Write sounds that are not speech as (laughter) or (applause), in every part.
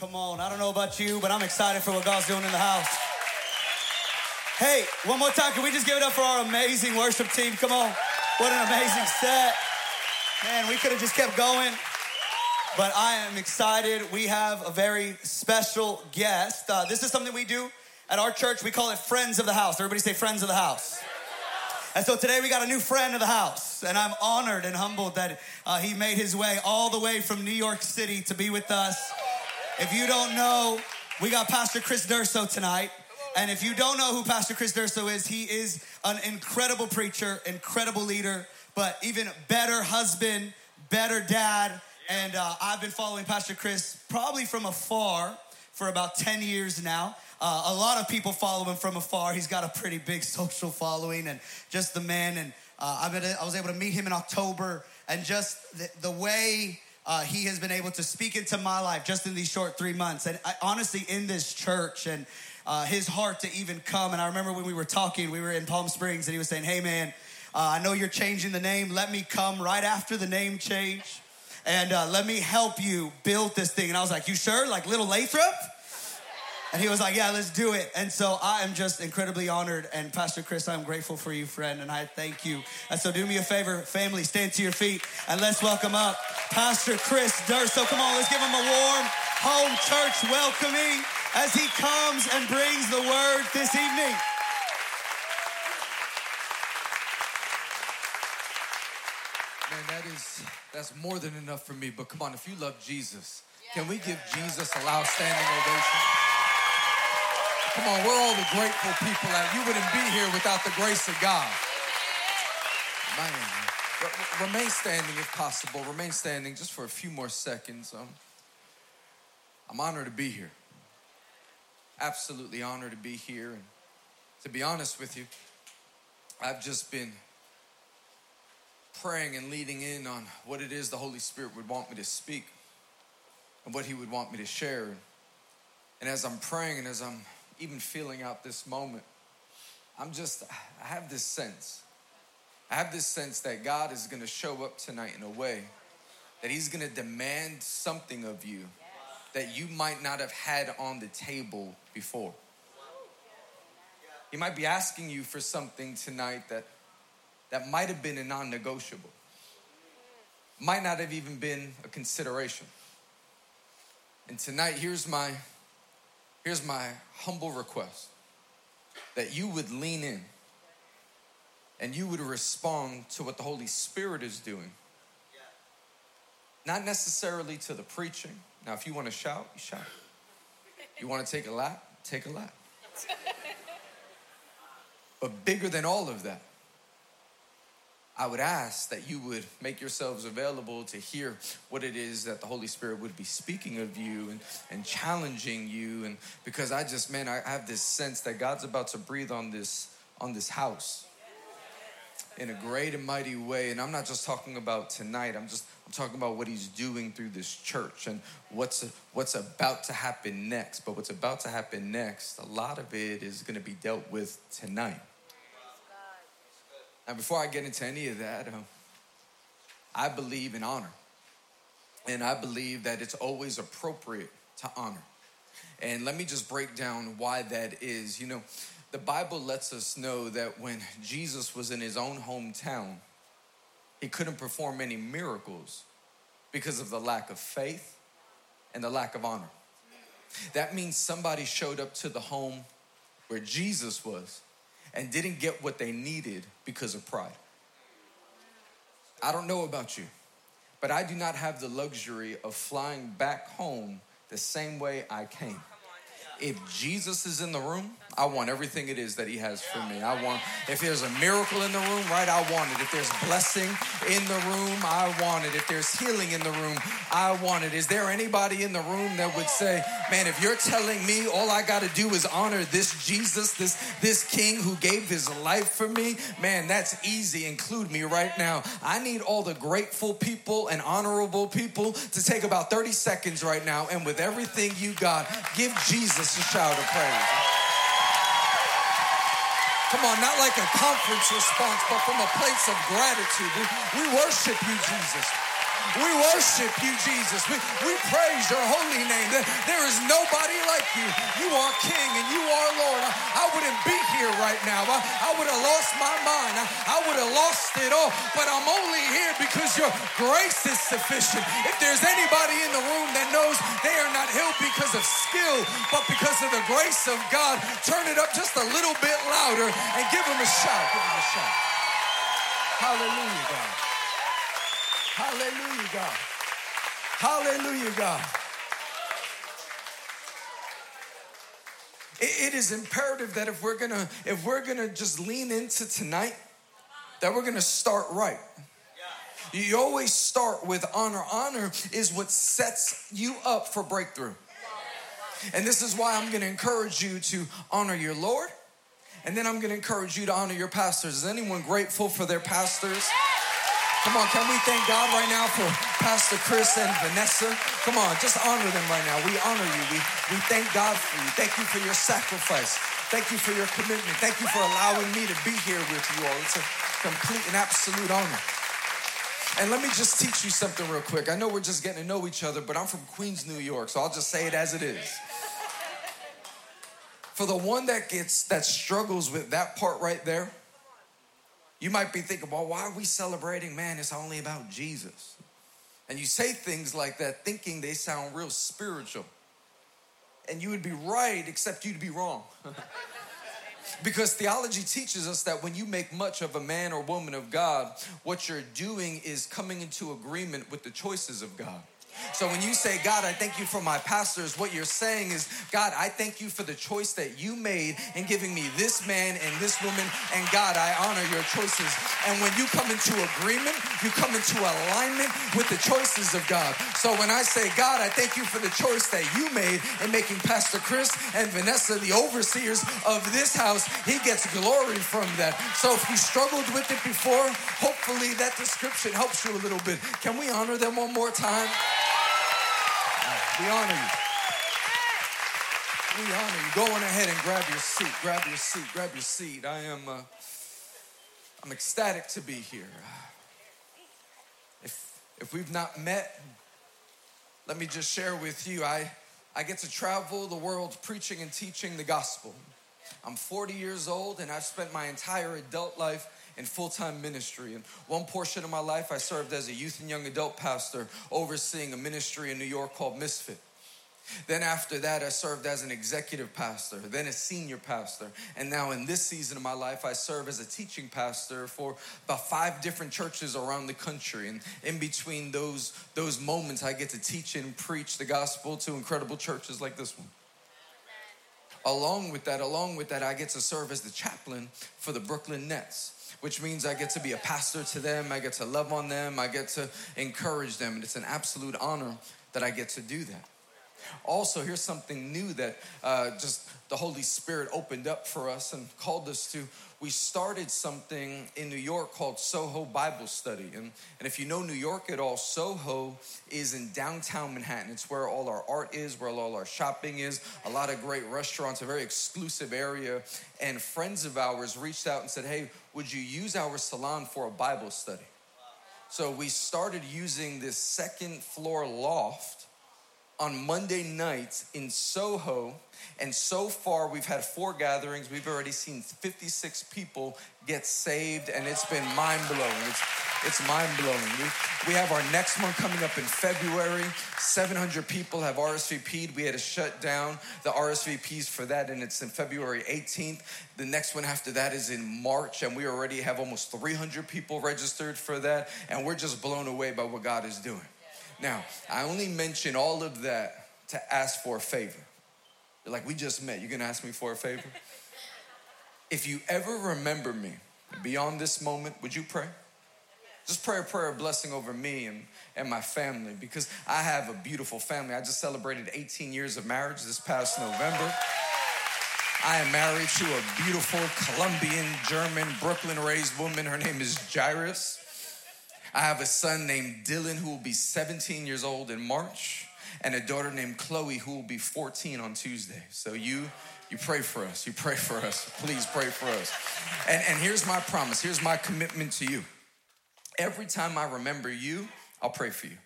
Come on, I don't know about you, but I'm excited for what God's doing in the house. Hey, one more time, can we just give it up for our amazing worship team? Come on, what an amazing set. Man, we could have just kept going, but I am excited. We have a very special guest. Uh, this is something we do at our church. We call it Friends of the House. Everybody say Friends of the House. And so today we got a new friend of the house, and I'm honored and humbled that uh, he made his way all the way from New York City to be with us. If you don't know, we got Pastor Chris Durso tonight. And if you don't know who Pastor Chris Durso is, he is an incredible preacher, incredible leader, but even better husband, better dad. And uh, I've been following Pastor Chris probably from afar for about 10 years now. Uh, a lot of people follow him from afar. He's got a pretty big social following and just the man. And uh, I, was able to meet him in October and just the, the way uh, he has been able to speak into my life just in these short three months. And I, honestly, in this church and uh, his heart to even come. And I remember when we were talking, we were in Palm Springs and he was saying, Hey man, uh, I know you're changing the name. Let me come right after the name change and uh, let me help you build this thing. And I was like, You sure? Like little Lathrop? And he was like, Yeah, let's do it. And so I am just incredibly honored. And Pastor Chris, I'm grateful for you, friend, and I thank you. And so do me a favor, family, stand to your feet and let's welcome up Pastor Chris Durso. So come on, let's give him a warm home church welcoming as he comes and brings the word this evening. Man, that is that's more than enough for me. But come on, if you love Jesus, can we give Jesus a loud standing ovation? Come on, we're all the grateful people that you wouldn't be here without the grace of God. Man, remain standing if possible. Remain standing just for a few more seconds. Um, I'm honored to be here. Absolutely honored to be here. And to be honest with you, I've just been praying and leading in on what it is the Holy Spirit would want me to speak and what He would want me to share. And as I'm praying and as I'm even feeling out this moment, I'm just, I have this sense. I have this sense that God is going to show up tonight in a way that He's going to demand something of you that you might not have had on the table before. He might be asking you for something tonight that, that might have been a non negotiable, might not have even been a consideration. And tonight, here's my Here's my humble request that you would lean in and you would respond to what the Holy Spirit is doing. Not necessarily to the preaching. Now, if you want to shout, you shout. You want to take a lap? Take a lap. (laughs) But bigger than all of that, I would ask that you would make yourselves available to hear what it is that the Holy Spirit would be speaking of you and, and challenging you. And because I just, man, I have this sense that God's about to breathe on this, on this house in a great and mighty way. And I'm not just talking about tonight. I'm just I'm talking about what he's doing through this church and what's what's about to happen next. But what's about to happen next, a lot of it is going to be dealt with tonight. Now, before I get into any of that, um, I believe in honor. And I believe that it's always appropriate to honor. And let me just break down why that is. You know, the Bible lets us know that when Jesus was in his own hometown, he couldn't perform any miracles because of the lack of faith and the lack of honor. That means somebody showed up to the home where Jesus was and didn't get what they needed because of pride. I don't know about you, but I do not have the luxury of flying back home the same way I came. If Jesus is in the room, I want everything it is that He has for me. I want, if there's a miracle in the room, right, I want it. If there's blessing in the room, I want it. If there's healing in the room, I want it. Is there anybody in the room that would say, man, if you're telling me all I got to do is honor this Jesus, this, this King who gave His life for me, man, that's easy. Include me right now. I need all the grateful people and honorable people to take about 30 seconds right now and with everything you got, give Jesus a shout of praise. Come on, not like a conference response, but from a place of gratitude. We, we worship you, Jesus. We worship you, Jesus. We, we praise your holy name. There is nobody like you. You are King and you are Lord. I, I wouldn't be here right now. I, I would have lost my mind. I, I would have lost it all. But I'm only here because your grace is sufficient. If there's anybody in the room that knows they are not healed because of skill, but because of the grace of God, turn it up just a little bit louder and give them a shout. Give them a shout. Hallelujah, God. Hallelujah, God. Hallelujah, God. It is imperative that if we're gonna if we're gonna just lean into tonight, that we're gonna start right. You always start with honor. Honor is what sets you up for breakthrough. And this is why I'm gonna encourage you to honor your Lord, and then I'm gonna encourage you to honor your pastors. Is anyone grateful for their pastors? Come on, can we thank God right now for Pastor Chris and Vanessa? Come on, just honor them right now. We honor you. We, we thank God for you. Thank you for your sacrifice. Thank you for your commitment. Thank you for allowing me to be here with you all. It's a complete and absolute honor. And let me just teach you something real quick. I know we're just getting to know each other, but I'm from Queens, New York, so I'll just say it as it is. For the one that gets that struggles with that part right there, you might be thinking, well, why are we celebrating? Man, it's only about Jesus. And you say things like that thinking they sound real spiritual. And you would be right, except you'd be wrong. (laughs) because theology teaches us that when you make much of a man or woman of God, what you're doing is coming into agreement with the choices of God. So when you say, God, I thank you for my pastors, what you're saying is, God, I thank you for the choice that you made in giving me this man and this woman. And God, I honor your choices. And when you come into agreement, you come into alignment with the choices of God. So when I say, God, I thank you for the choice that you made in making Pastor Chris and Vanessa the overseers of this house, he gets glory from that. So if you struggled with it before, hopefully that description helps you a little bit. Can we honor them one more time? We honor you. We honor you. Go on ahead and grab your seat. Grab your seat. Grab your seat. I am. Uh, I'm ecstatic to be here. If if we've not met, let me just share with you. I I get to travel the world preaching and teaching the gospel. I'm 40 years old and I've spent my entire adult life in full time ministry. And one portion of my life, I served as a youth and young adult pastor, overseeing a ministry in New York called Misfit. Then after that, I served as an executive pastor, then a senior pastor. And now in this season of my life, I serve as a teaching pastor for about five different churches around the country. And in between those, those moments, I get to teach and preach the gospel to incredible churches like this one. Along with that, along with that, I get to serve as the chaplain for the Brooklyn Nets which means I get to be a pastor to them, I get to love on them, I get to encourage them, and it's an absolute honor that I get to do that. Also, here's something new that uh, just the Holy Spirit opened up for us and called us to. We started something in New York called Soho Bible Study. And, and if you know New York at all, Soho is in downtown Manhattan. It's where all our art is, where all our shopping is, a lot of great restaurants, a very exclusive area. And friends of ours reached out and said, Hey, would you use our salon for a Bible study? So we started using this second floor loft on Monday nights in Soho. And so far, we've had four gatherings. We've already seen 56 people get saved, and it's been mind blowing. It's, it's mind blowing. We, we have our next one coming up in February. 700 people have RSVP'd. We had to shut down the RSVPs for that, and it's in February 18th. The next one after that is in March, and we already have almost 300 people registered for that, and we're just blown away by what God is doing. Now, I only mention all of that to ask for a favor. You're like, we just met. You're gonna ask me for a favor? (laughs) if you ever remember me beyond this moment, would you pray? Just pray a prayer of blessing over me and, and my family because I have a beautiful family. I just celebrated 18 years of marriage this past November. I am married to a beautiful Colombian, German, Brooklyn raised woman. Her name is Jairus. I have a son named Dylan who will be 17 years old in March, and a daughter named Chloe who will be 14 on Tuesday. So you you pray for us. You pray for us. Please pray for us. And, and here's my promise. Here's my commitment to you. Every time I remember you, I'll pray for you.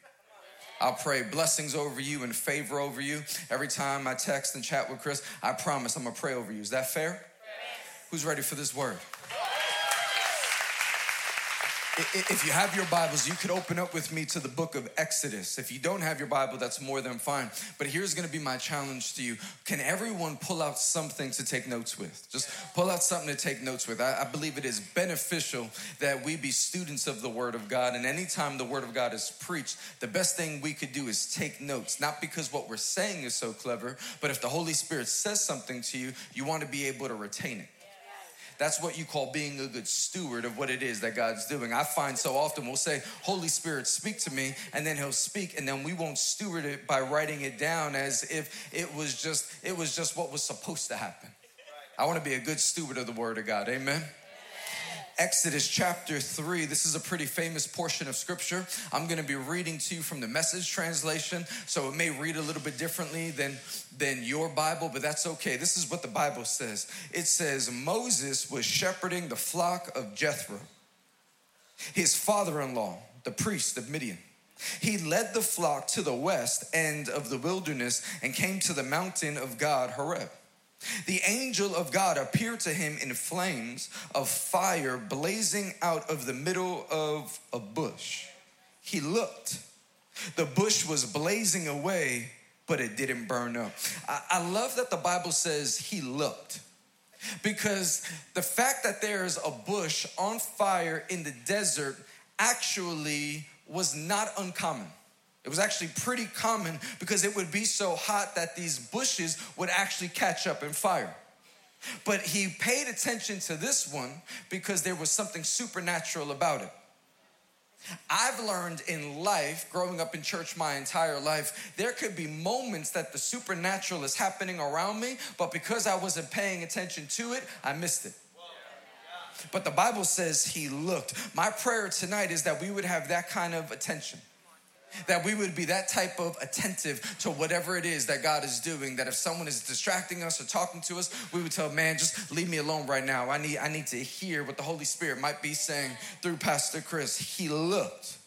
I'll pray blessings over you and favor over you. Every time I text and chat with Chris, I promise I'm gonna pray over you. Is that fair? Yes. Who's ready for this word? If you have your Bibles, you could open up with me to the book of Exodus. If you don't have your Bible, that's more than fine. But here's gonna be my challenge to you. Can everyone pull out something to take notes with? Just pull out something to take notes with. I, believe it is beneficial that we be students of the Word of God. And anytime the Word of God is preached, the best thing we could do is take notes. Not because what we're saying is so clever, but if the Holy Spirit says something to you, you wanna be able to retain it. That's what you call being a good steward of what it is that God's doing. I find so often we'll say, Holy Spirit, speak to me, and then he'll speak, and then we won't steward it by writing it down as if it was just, it was just what was supposed to happen. I want to be a good steward of the word of God. Amen. Exodus chapter 3. This is a pretty famous portion of scripture. I'm going to be reading to you from the message translation, so it may read a little bit differently than, than your Bible, but that's okay. This is what the Bible says it says, Moses was shepherding the flock of Jethro, his father in law, the priest of Midian. He led the flock to the west end of the wilderness and came to the mountain of God, Horeb. The angel of God appeared to him in flames of fire blazing out of the middle of a bush. He looked. The bush was blazing away, but it didn't burn up. I, love that the Bible says he looked. Because the fact that there's a bush on fire in the desert actually was not uncommon. It was actually pretty common because it would be so hot that these bushes would actually catch up in fire. But he paid attention to this one because there was something supernatural about it. I've learned in life, growing up in church my entire life, there could be moments that the supernatural is happening around me, but because I wasn't paying attention to it, I missed it. But the Bible says he looked. My prayer tonight is that we would have that kind of attention that we would be that type of attentive to whatever it is that God is doing. That if someone is distracting us or talking to us, we would tell, man, just leave me alone right now. I need, I need to hear what the Holy Spirit might be saying through Pastor Chris. He looked.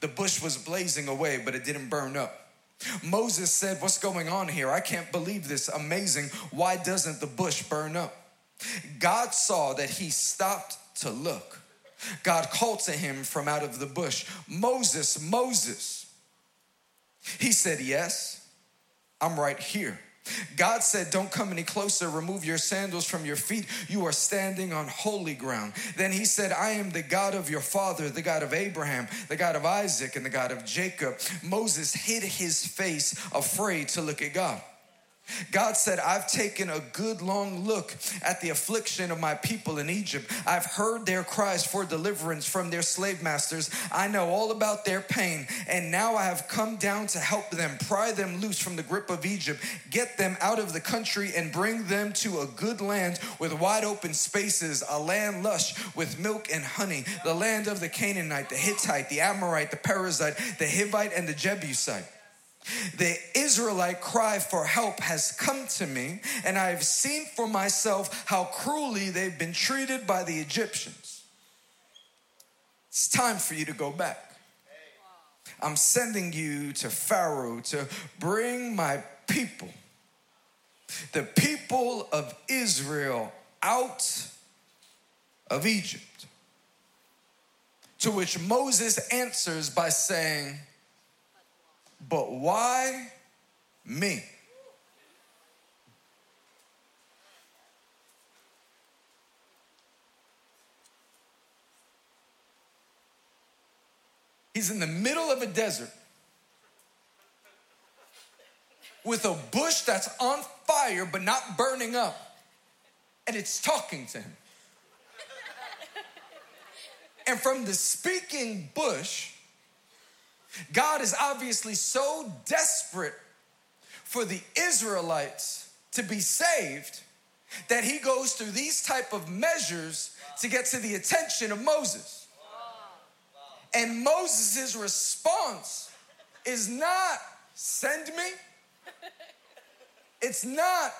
The bush was blazing away, but it didn't burn up. Moses said, What's going on here? I can't believe this. Amazing. Why doesn't the bush burn up? God saw that he stopped to look. God called to him from out of the bush, Moses, Moses. He said, Yes, I'm right here. God said, Don't come any closer. Remove your sandals from your feet. You are standing on holy ground. Then he said, I am the God of your father, the God of Abraham, the God of Isaac, and the God of Jacob. Moses hid his face, afraid to look at God. God said, I've taken a good long look at the affliction of my people in Egypt. I've heard their cries for deliverance from their slave masters. I know all about their pain. And now I have come down to help them, pry them loose from the grip of Egypt, get them out of the country, and bring them to a good land with wide open spaces, a land lush with milk and honey, the land of the Canaanite, the Hittite, the Amorite, the Perizzite, the Hivite, and the Jebusite. The Israelite cry for help has come to me, and I have seen for myself how cruelly they've been treated by the Egyptians. It's time for you to go back. I'm sending you to Pharaoh to bring my people, the people of Israel, out of Egypt. To which Moses answers by saying, but why me? He's in the middle of a desert with a bush that's on fire but not burning up, and it's talking to him. And from the speaking bush, God is obviously so desperate for the Israelites to be saved that he goes through these type of measures to get to the attention of Moses. And Moses' response is not send me. It's not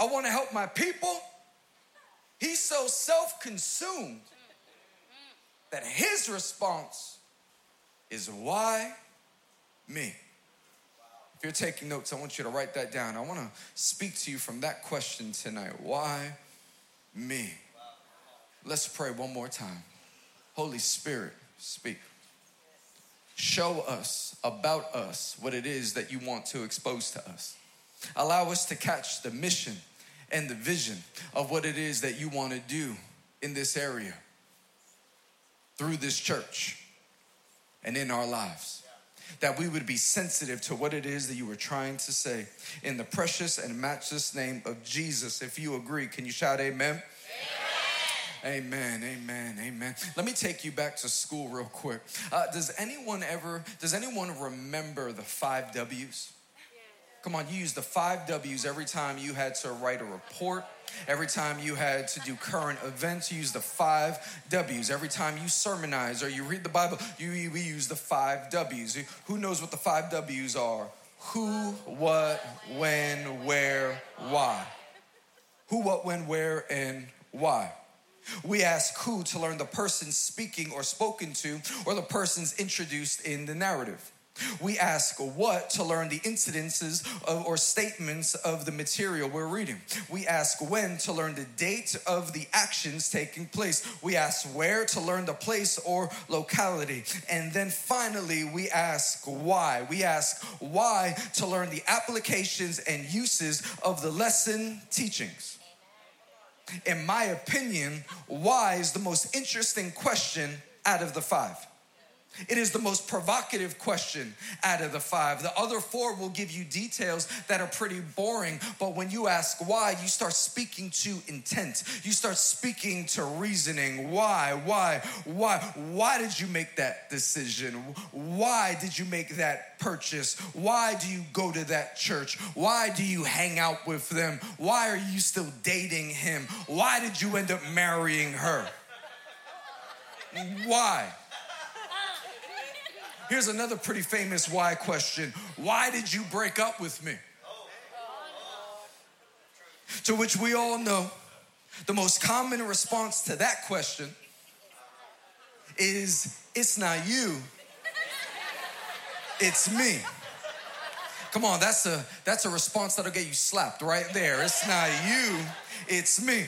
I want to help my people. He's so self-consumed that his response is why me? If you're taking notes, I want you to write that down. I want to speak to you from that question tonight. Why me? Let's pray one more time. Holy Spirit, speak. Show us about us what it is that you want to expose to us. Allow us to catch the mission and the vision of what it is that you want to do in this area through this church and in our lives. That we would be sensitive to what it is that you were trying to say. In the precious and matchless name of Jesus. If you agree, can you shout amen? Amen, amen, amen. Let me take you back to school real quick. Uh, does anyone ever, does anyone remember the five W's? Come on, you use the five W's every time you had to write a report, every time you had to do current events, you use the five W's. Every time you sermonize or you read the Bible, you, we use the five W's. Who knows what the five W's are? Who, what, when, where, why. Who, what, when, where, and why. We ask who to learn the person speaking or spoken to, or the person's introduced in the narrative. We ask what to learn the incidences of, or statements of the material we're reading. We ask when to learn the date of the actions taking place. We ask where to learn the place or locality. And then finally, we ask why. We ask why to learn the applications and uses of the lesson teachings in my opinion, why is the most interesting question out of the five. It is the most provocative question out of the five. The other four will give you details that are pretty boring, but when you ask why, you start speaking to intent. You start speaking to reasoning. Why? Why? Why? Why did you make that decision? Why did you make that purchase? Why do you go to that church? Why do you hang out with them? Why are you still dating him? Why did you end up marrying her? Why? Here's another pretty famous why question Why did you break up with me? To which we all know the most common response to that question is It's not you, it's me. Come on, that's a that's a response that'll get you slapped right there. It's not you, it's me.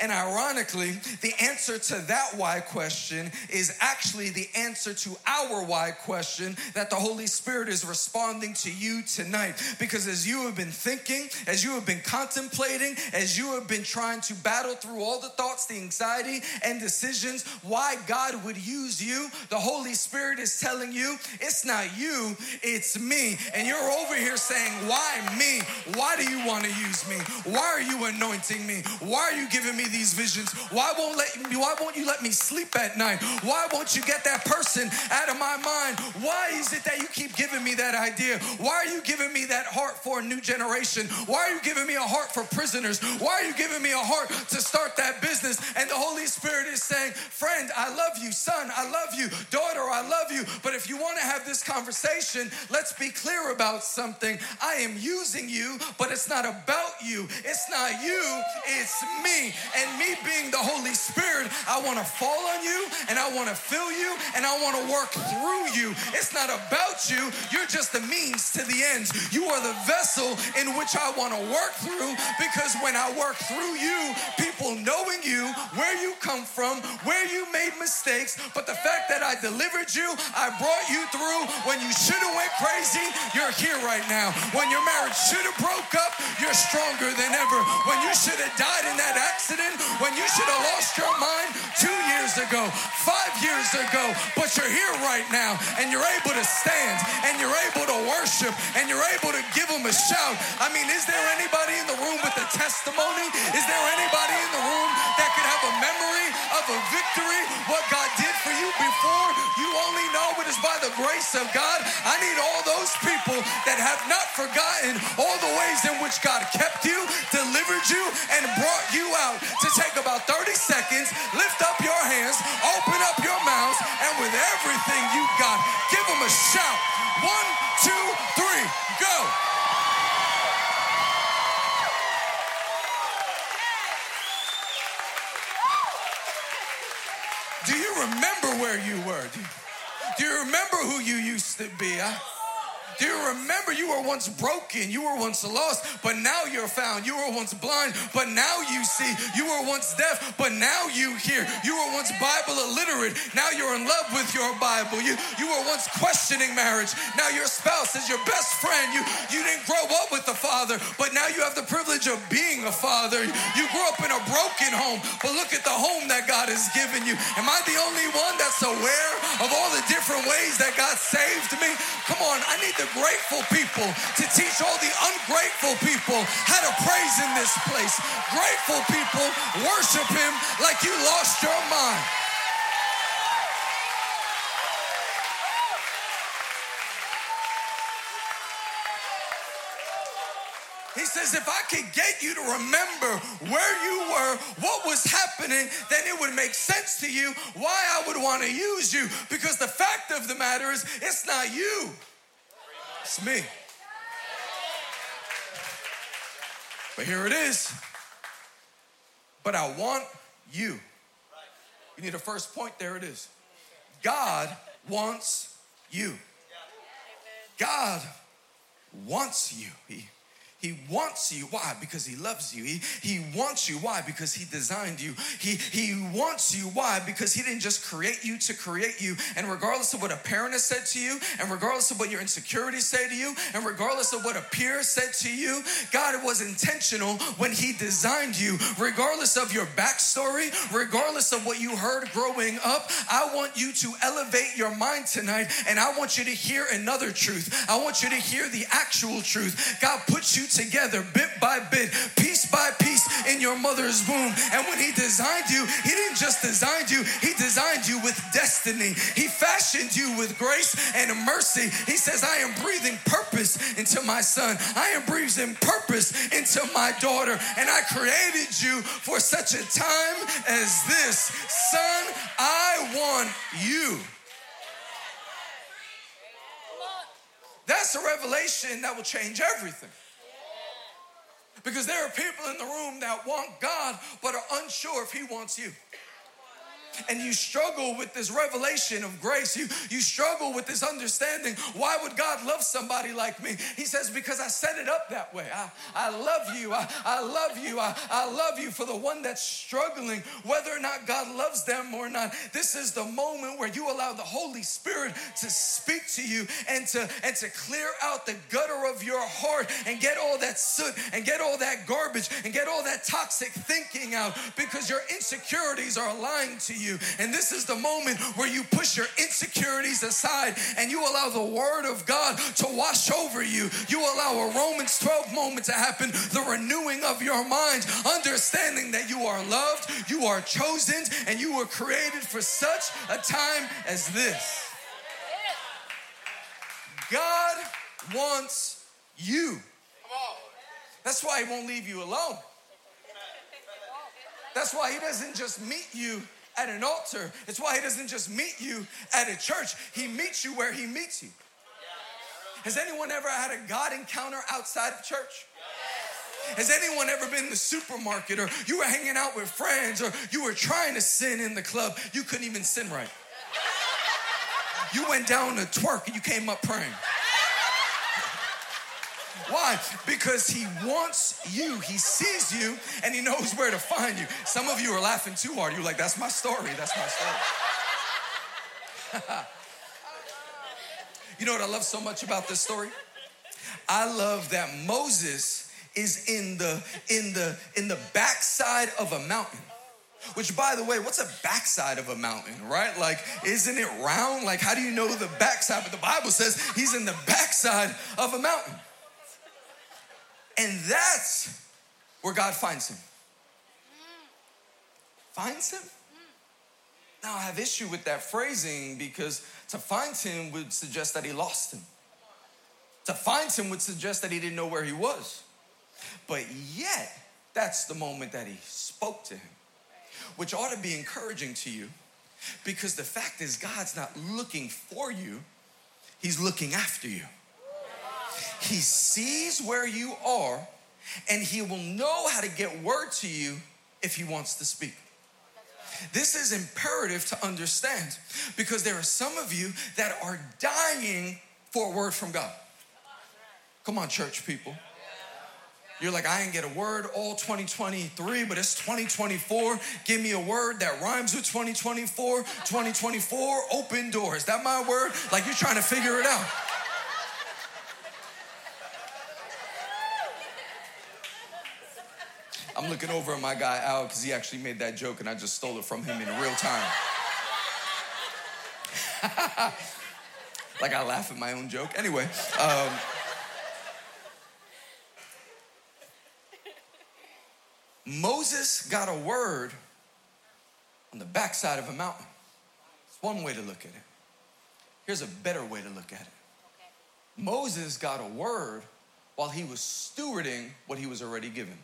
And ironically, the answer to that why question is actually the answer to our why question that the Holy Spirit is responding to you tonight. Because as you have been thinking, as you have been contemplating, as you have been trying to battle through all the thoughts, the anxiety, and decisions, why God would use you, the Holy Spirit is telling you it's not you, it's me. And you're over here saying, Why me? Why do you want to use me? Why are you anointing me? Why are you giving giving me these visions? Why won't let me, why won't you let me sleep at night? Why won't you get that person out of my mind? Why is it that you keep giving me that idea? Why are you giving me that heart for a new generation? Why are you giving me a heart for prisoners? Why are you giving me a heart to start that business? And the Holy Spirit is saying, friend, I love you, son, I love you, daughter, I love you. But if you want to have this conversation, let's be clear about something. I am using you, but it's not about you. It's not you, it's me. And me being the Holy Spirit, I want to fall on you and I want to fill you and I want to work through you. It's not about you, you're just the means to the ends. You are the vessel in which I want to work through because when I work through you, people knowing you, where you come from, where you made mistakes, but the fact that I delivered you, I brought you through when you should have went crazy, you're here right now. When your marriage should have broke up, you're stronger than ever. When you should have died in that accident, accident when you should have lost your mind two years ago, five years ago, but you're here right now and you're able to stand and you're able to worship and you're able to give them a shout. I mean, is there anybody in the room with a testimony? Is there anybody in the room that could have a memory of a victory? What God did by the grace of God. I need all those people that have not forgotten all the ways in which God kept you, delivered you, and brought you out to take about 30 seconds, lift up your hands, open up your mouths, and with everything you've got, give them a shout. One, two, three, go. Do you remember where you were? Do you remember who you used to be? Huh? Do you remember you were once broken? You were once lost, but now you're found. You were once blind, but now you see. You were once deaf, but now you hear. You were once Bible illiterate. Now you're in love with your Bible. You, you were once questioning marriage. Now your spouse is your best friend. You, you didn't grow up with the father, but now you have the privilege of being a father. You grew up in a broken home, but look at the home that God has given you. Am I the only one that's aware of all the different ways that God saved me? Come on, I need the grateful people to teach all the ungrateful people how to praise in this place. Grateful people worship Him like you lost your mind. He says, if I could get you to remember where you were, what was happening, then it would make sense to you why I would want to use you. Because the fact of the matter is, it's not you, it's me. But here it is. But I want you. You need a first point, there it is. God wants you. God wants you. He he wants you. Why? Because he loves you. He, he wants you. Why? Because he designed you. He, he wants you. Why? Because he didn't just create you to create you. And regardless of what a parent has said to you, and regardless of what your insecurities say to you, and regardless of what a peer said to you, God was intentional when he designed you. Regardless of your backstory, regardless of what you heard growing up, I want you to elevate your mind tonight, and I want you to hear another truth. I want you to hear the actual truth. God puts you together bit by bit, piece by piece in your mother's womb. And when He designed you, He didn't just design you, He designed you with destiny. He fashioned you with grace and mercy. He says, I am breathing purpose into my son, I am breathing purpose into my daughter. And I created you for such a time as this. Son, I want you. That's a revelation that will change everything. Because there are people in the room that want God but are unsure if He wants you and you struggle with this revelation of grace, you, you struggle with this understanding. Why would God love somebody like me? He says, Because I set it up that way. I, I love you. I, I love you. I, I love you for the one that's struggling, whether or not God loves them or not. This is the moment where you allow the Holy Spirit to speak to you and to, and to clear out the gutter of your heart and get all that soot and get all that garbage and get all that toxic thinking out because your insecurities are lying to you you. And this is the moment where you push your insecurities aside and you allow the word of God to wash over you. You allow a Romans 12 moment to happen, the renewing of your mind, understanding that you are loved, you are chosen, and you were created for such a time as this. God wants you. That's why he won't leave you alone. That's why he doesn't just meet you at an altar. It's why he doesn't just meet you at a church, he meets you where he meets you. Has anyone ever had a God encounter outside of church? Has anyone ever been in the supermarket or you were hanging out with friends or you were trying to sin in the club? You couldn't even sin right. You went down to twerk and you came up praying. Why? Because he wants you. He sees you and he knows where to find you. Some of you are laughing too hard. You're like, that's my story. That's my story. (laughs) you know what I love so much about this story? I love that Moses is in the in the in the backside of a mountain. Which, by the way, what's a backside of a mountain, right? Like, isn't it round? Like, how do you know the backside? But the Bible says he's in the backside of a mountain. And that's where God finds him. Finds him? Now, I have issue with that phrasing because to find him would suggest that he lost him. To find him would suggest that he didn't know where he was. But yet, that's the moment that he spoke to him, which ought to be encouraging to you because the fact is, God's not looking for you, he's looking after you. He sees where you are and he will know how to get word to you if he wants to speak. This is imperative to understand because there are some of you that are dying for a word from God. Come on, church people. You're like, I ain't get a word all 2023, but it's 2024. Give me a word that rhymes with 2024. 2024, open doors. That my word? Like you're trying to figure it out. I'm looking over at my guy Al because he actually made that joke and I just stole it from him in real time. (laughs) like I laugh at my own joke. Anyway, um, Moses got a word on the backside of a mountain. It's one way to look at it. Here's a better way to look at it. Moses got a word while he was stewarding what he was already given.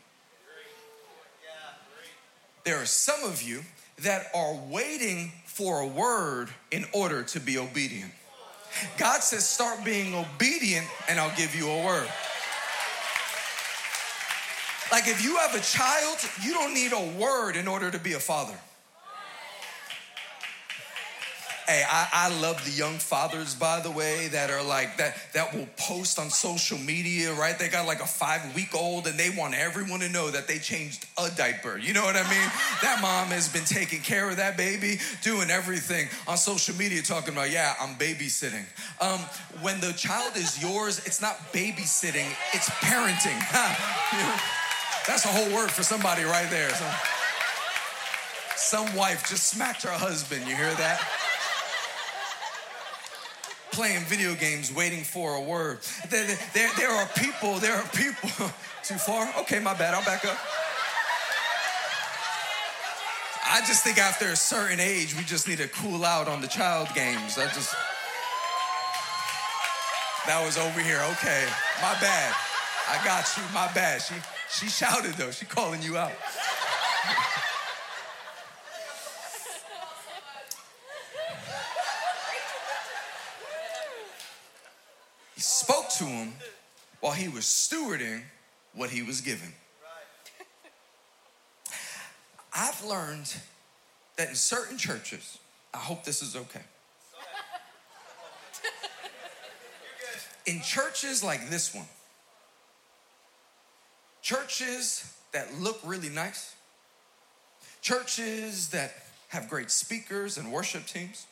There are some of you that are waiting for a word in order to be obedient. God says, start being obedient and I'll give you a word. Like if you have a child, you don't need a word in order to be a father. Hey, I, I, love the young fathers, by the way, that are like that that will post on social media, right? They got like a five week old and they want everyone to know that they changed a diaper. You know what I mean? (laughs) that mom has been taking care of that baby, doing everything on social media, talking about, yeah, I'm babysitting. Um, when the child is yours, it's not babysitting, it's parenting. (laughs) That's a whole word for somebody right there. So, some wife just smacked her husband. You hear that? Playing video games, waiting for a word. There, there, there are people, there are people. (laughs) Too far? Okay, my bad. I'll back up. I just think after a certain age, we just need to cool out on the child games. I just. That was over here. Okay, my bad. I got you. My bad. She she shouted though. She calling you out. He spoke to him while he was stewarding what he was given. (laughs) I've learned that in certain churches, I hope this is okay. In churches like this one, churches that look really nice, churches that have great speakers and worship teams,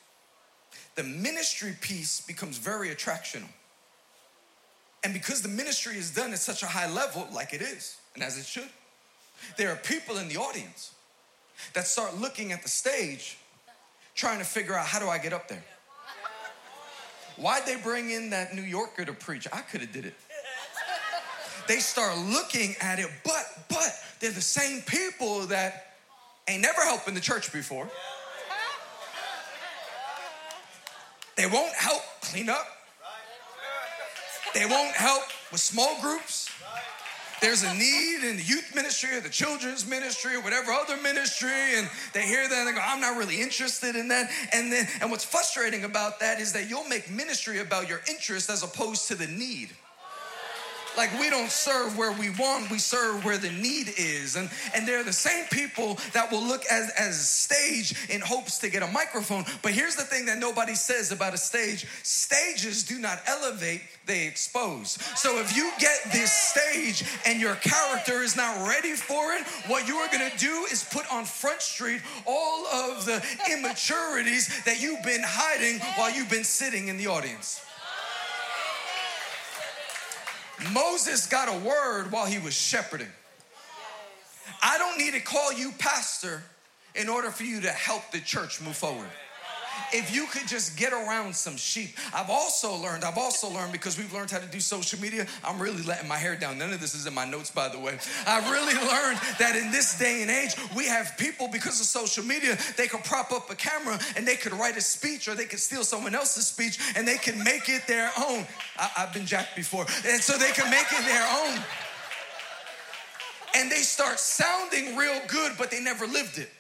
the ministry piece becomes very attractional. And because the ministry is done at such a high level, like it is, and as it should, there are people in the audience that start looking at the stage trying to figure out how do I get up there? Why'd they bring in that New Yorker to preach? I could have did it. They start looking at it, but but they're the same people that ain't never helped in the church before. They won't help clean up. They won't help with small groups. There's a need in the youth ministry or the children's ministry or whatever other ministry, and they hear that and they go, I'm not really interested in that. And then, and what's frustrating about that is that you'll make ministry about your interest as opposed to the need. Like we don't serve where we want, we serve where the need is. And, and they're the same people that will look as, as stage in hopes to get a microphone. But here's the thing that nobody says about a stage stages do not elevate, they expose. So if you get this stage and your character is not ready for it, what you are gonna do is put on Front Street all of the immaturities that you've been hiding while you've been sitting in the audience. Moses got a word while he was shepherding. I don't need to call you pastor in order for you to help the church move forward if you could just get around some sheep. I've also learned, I've also learned because we've learned how to do social media, I'm really letting my hair down. None of this is in my notes, by the way. I've really learned that in this day and age, we have people because of social media, they can prop up a camera and they could write a speech or they could steal someone else's speech and they can make it their own. I, have been jacked before. And so they can make it their own. And they start sounding real good, but they never lived it.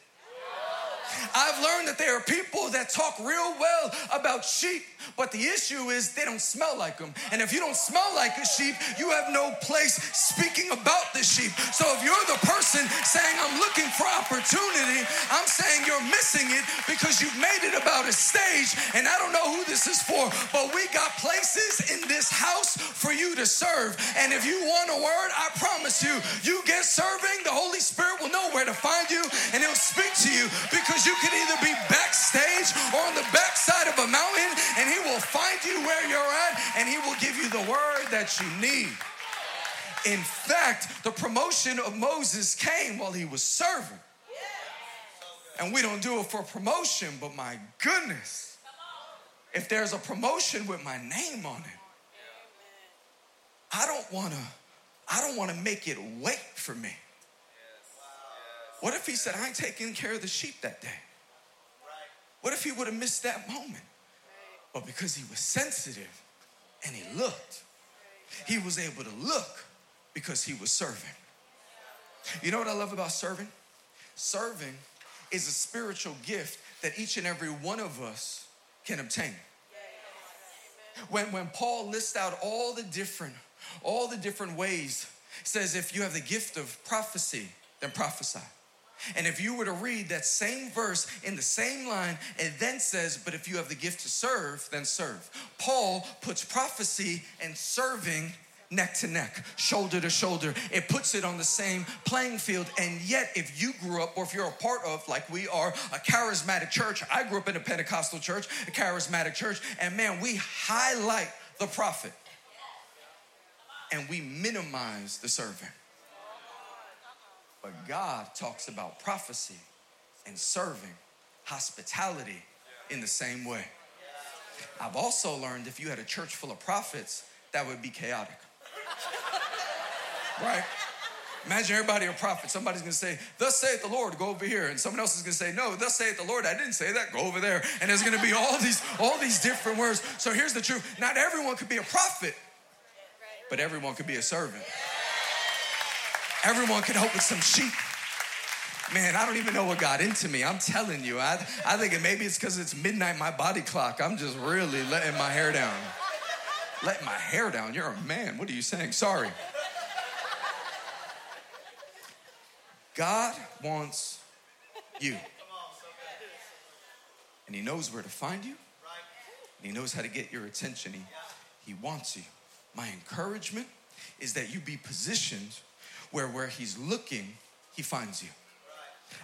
I've learned that there are people that talk real well about sheep, but the issue is they don't smell like them. And if you don't smell like a sheep, you have no place speaking about the sheep. So if you're the person saying, I'm looking for opportunity, I'm saying you're missing it because you've made it about a stage. And I don't know who this is for, but we got places in this house for you to serve. And if you want a word, I promise you, you get serving, the Holy Spirit will know where to find you and he'll speak to you because you can either be backstage or on the backside of a mountain and he will find you where you're at and he will give you the word that you need. In fact, the promotion of Moses came while he was serving. And we don't do it for promotion, but my goodness, if there's a promotion with my name on it, I don't want to I don't want to make it wait for me. What if he said, I ain't taking care of the sheep that day? What if he would have missed that moment? But because he was sensitive and he looked, he was able to look because he was serving. You know what I love about serving? Serving is a spiritual gift that each and every one of us can obtain. When, when Paul lists out all the different, all the different ways, says if you have the gift of prophecy, then prophesy. And if you were to read that same verse in the same line, it then says, But if you have the gift to serve, then serve. Paul puts prophecy and serving neck to neck, shoulder to shoulder. It puts it on the same playing field. And yet, if you grew up, or if you're a part of, like we are, a charismatic church, I grew up in a Pentecostal church, a charismatic church, and man, we highlight the prophet and we minimize the servant. But God talks about prophecy and serving, hospitality in the same way. I've also learned if you had a church full of prophets, that would be chaotic. right? Imagine everybody a prophet. Somebody's gonna say, Thus saith the Lord, go over here. And someone else is gonna say, No, thus saith the Lord, I didn't say that, go over there. And there's gonna be all these, all these different words. So here's the truth. Not everyone could be a prophet, but everyone could be a servant. Everyone could help with some sheep. Man, I don't even know what got into me. I'm telling you. I, I think maybe it's because it's midnight, my body clock. I'm just really letting my hair down. Letting my hair down. You're a man. What are you saying? Sorry. God wants you. And He knows where to find you. And He knows how to get your attention. He, he wants you. My encouragement is that you be positioned where where He's looking, He finds you.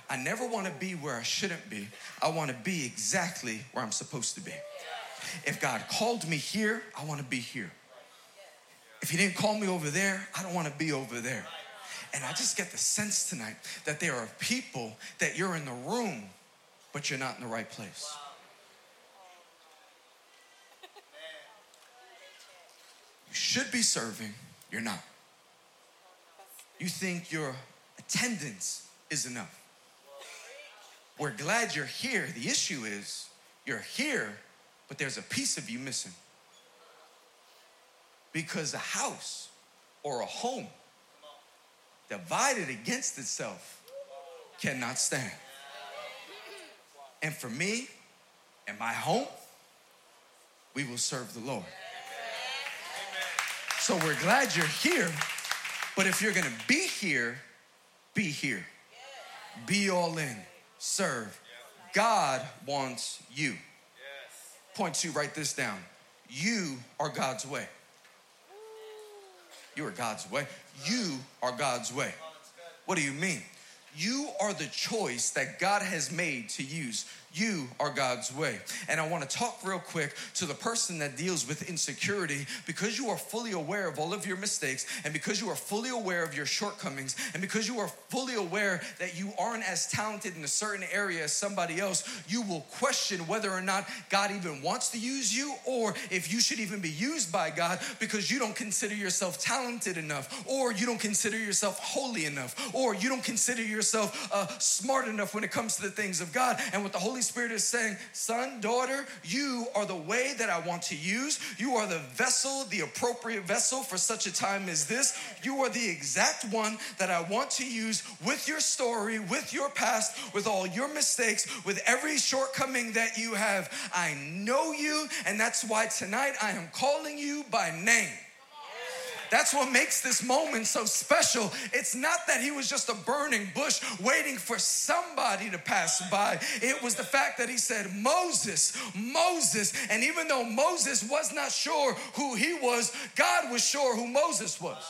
I never want to be where I shouldn't be. I want to be exactly where I'm supposed to be. If God called me here, I want to be here. If He didn't call me over there, I don't want to be over there. And I just get the sense tonight that there are people that you're in the room, but you're not in the right place. You should be serving, you're not. You think your attendance is enough. We're glad you're here. The issue is you're here, but there's a piece of you missing. Because a house or a home divided against itself cannot stand. And for me and my home, we will serve the Lord. So we're glad you're here, but if you're gonna be here, be here. Be all in, serve. God wants you. Point two, write this down. You are God's way. You are God's way. You are God's way. What do you mean? You are the choice that God has made to use. You are God's way. And I want to talk real quick to the person that deals with insecurity because you are fully aware of all of your mistakes and because you are fully aware of your shortcomings and because you are fully aware that you aren't as talented in a certain area as somebody else, you will question whether or not God even wants to use you or if you should even be used by God because you don't consider yourself talented enough or you don't consider yourself holy enough or you don't consider yourself uh, smart enough when it comes to the things of God. And what the Holy Spirit is saying, son, daughter, you are the way that I want to use. You are the vessel, the appropriate vessel for such a time as this. You are the exact one that I want to use with your story, with your past, with all your mistakes, with every shortcoming that you have. I know you, and that's why tonight I am calling you by name. That's what makes this moment so special. It's not that he was just a burning bush waiting for somebody to pass by. It was the fact that he said, Moses, Moses. And even though Moses was not sure who he was, God was sure who Moses was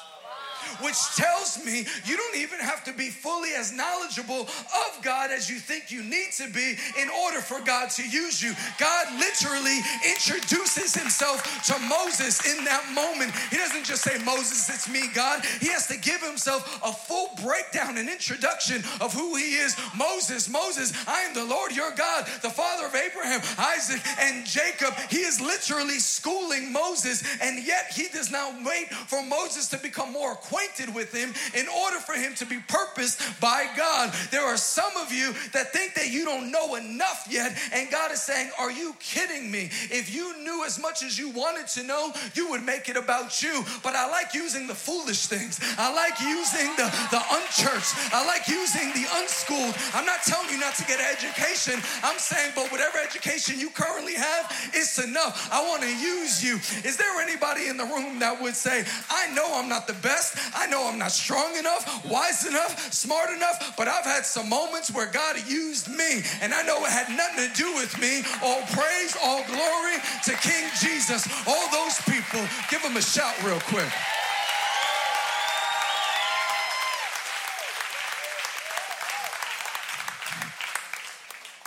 which tells me you don't even have to be fully as knowledgeable of God as you think you need to be in order for God to use you. God literally introduces himself to Moses in that moment. He doesn't just say, Moses, it's me, God. He has to give himself a full breakdown and introduction of who he is. Moses, Moses, I am the Lord your God, the father of Abraham, Isaac, and Jacob. He is literally schooling Moses, and yet he does not wait for Moses to become more acquainted with Him in order for Him to be purposed by God. There are some of you that think that you don't know enough yet, and God is saying, Are you kidding me? If you knew as much as you wanted to know, you would make it about you. But I like using the foolish things, I like using the, the unchurched, I like using the unschooled. I'm not telling you not to get an education, I'm saying, but whatever education you currently have, it's enough. I want to use you. Is there anybody in the room that would say, I know I'm not the best, I know I'm not strong enough, wise enough, smart enough, but I've had some moments where God used me, and I know it had nothing to do with me. All praise, all glory to King Jesus. All those people, give them a shout real quick.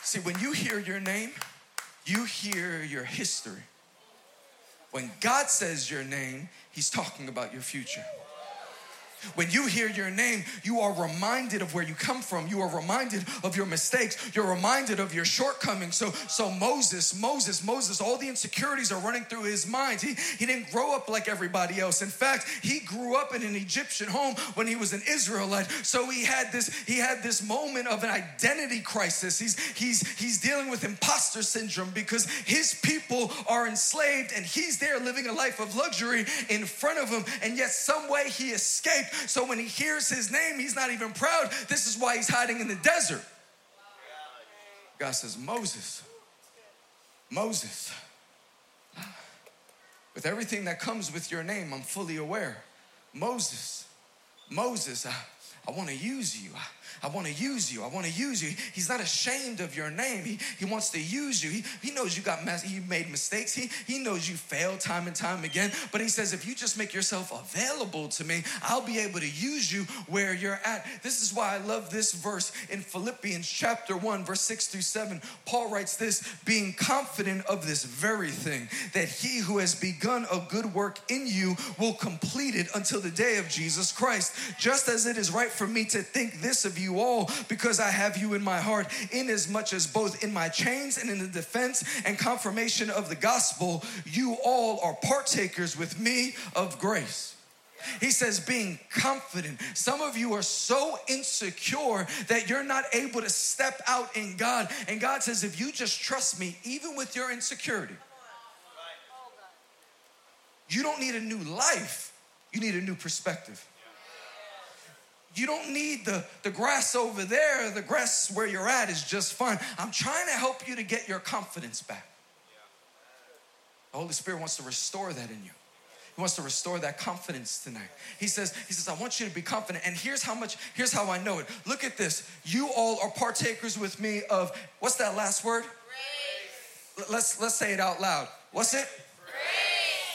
See, when you hear your name, you hear your history. When God says your name, He's talking about your future. When you hear your name, you are reminded of where you come from. You are reminded of your mistakes. You're reminded of your shortcomings. So, so Moses, Moses, Moses, all the insecurities are running through his mind. He, he didn't grow up like everybody else. In fact, he grew up in an Egyptian home when he was an Israelite. So he had this, he had this moment of an identity crisis. He's he's he's dealing with imposter syndrome because his people are enslaved and he's there living a life of luxury in front of him, and yet some way he escaped so when he hears his name, he's not even proud. This is why he's hiding in the desert. God says, Moses, Moses, with everything that comes with your name, I'm fully aware. Moses, Moses, I, I want to use you. I, I want to use you. I want to use you. He's not ashamed of your name. He, he wants to use you. He, he knows you got mess, he made mistakes. He, he knows you failed time and time again. But he says, if you just make yourself available to me, I'll be able to use you where you're at. This is why I love this verse in Philippians chapter 1, verse 6 through 7. Paul writes this being confident of this very thing, that he who has begun a good work in you will complete it until the day of Jesus Christ. Just as it is right for me to think this of you you all because I have you in my heart, inasmuch as both in my chains and in the defense and confirmation of the gospel, you all are partakers with me of grace. He says, being confident. Some of you are so insecure that you're not able to step out in God. And God says, if you just trust me, even with your insecurity, you don't need a new life, you need a new perspective. You don't need the, the grass over there. The grass where you're at is just fine. I'm trying to help you to get your confidence back. The Holy Spirit wants to restore that in you. He wants to restore that confidence tonight. He says, He says, I want you to be confident. And here's how much, here's how I know it. Look at this. You all are partakers with me of what's that last word? Grace. Let's let's say it out loud. What's it?